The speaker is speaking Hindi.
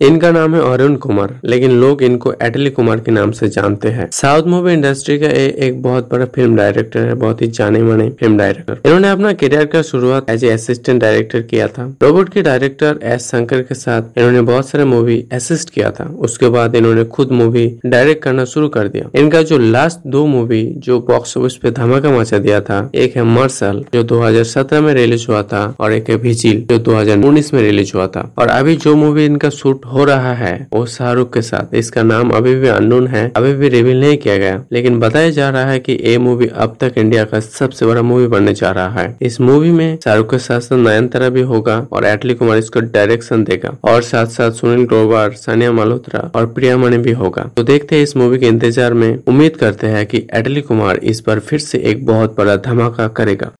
इनका नाम है अरुण कुमार लेकिन लोग इनको एटली कुमार के नाम से जानते हैं। साउथ मूवी इंडस्ट्री का ए, एक बहुत बड़ा फ़िल्म डायरेक्टर है बहुत ही जाने माने फ़िल्म डायरेक्टर इन्होंने अपना करियर का शुरुआत एज ए असिस्टेंट डायरेक्टर किया था। रोबोट के डायरेक्टर एस शंकर के साथ इन्होंने बहुत सारे मूवी असिस्ट किया था। उसके बाद इन्होंने खुद मूवी डायरेक्ट करना शुरू कर दिया। इनका जो लास्ट दो मूवी जो बॉक्स ऑफ़िस पे धमाका मचा दिया था एक है मर्सल जो 2017 में रिलीज़ हुआ था और एक है भिजिल जो 2019 में रिलीज़ हुआ था। और अभी जो मूवी इनका शूट हो रहा है वो शाहरुख के साथ। इसका नाम अभी भी अननोन है, अभी भी रिवील नहीं किया गया। लेकिन बताया जा रहा है कि ये मूवी अब तक इंडिया का सबसे बड़ा मूवी बनने जा रहा है। इस मूवी में शाहरुख के साथ साथ नयनतारा भी होगा और एटली कुमार इसको डायरेक्शन देगा। और साथ साथ सुनील ग्रोवर, सानिया मल्होत्रा और प्रिया मणि भी होगा। तो देखते हैं इस मूवी के इंतज़ार में उम्मीद करते हैं कि एटली कुमार इस पर फिर से एक बहुत बड़ा धमाका करेगा।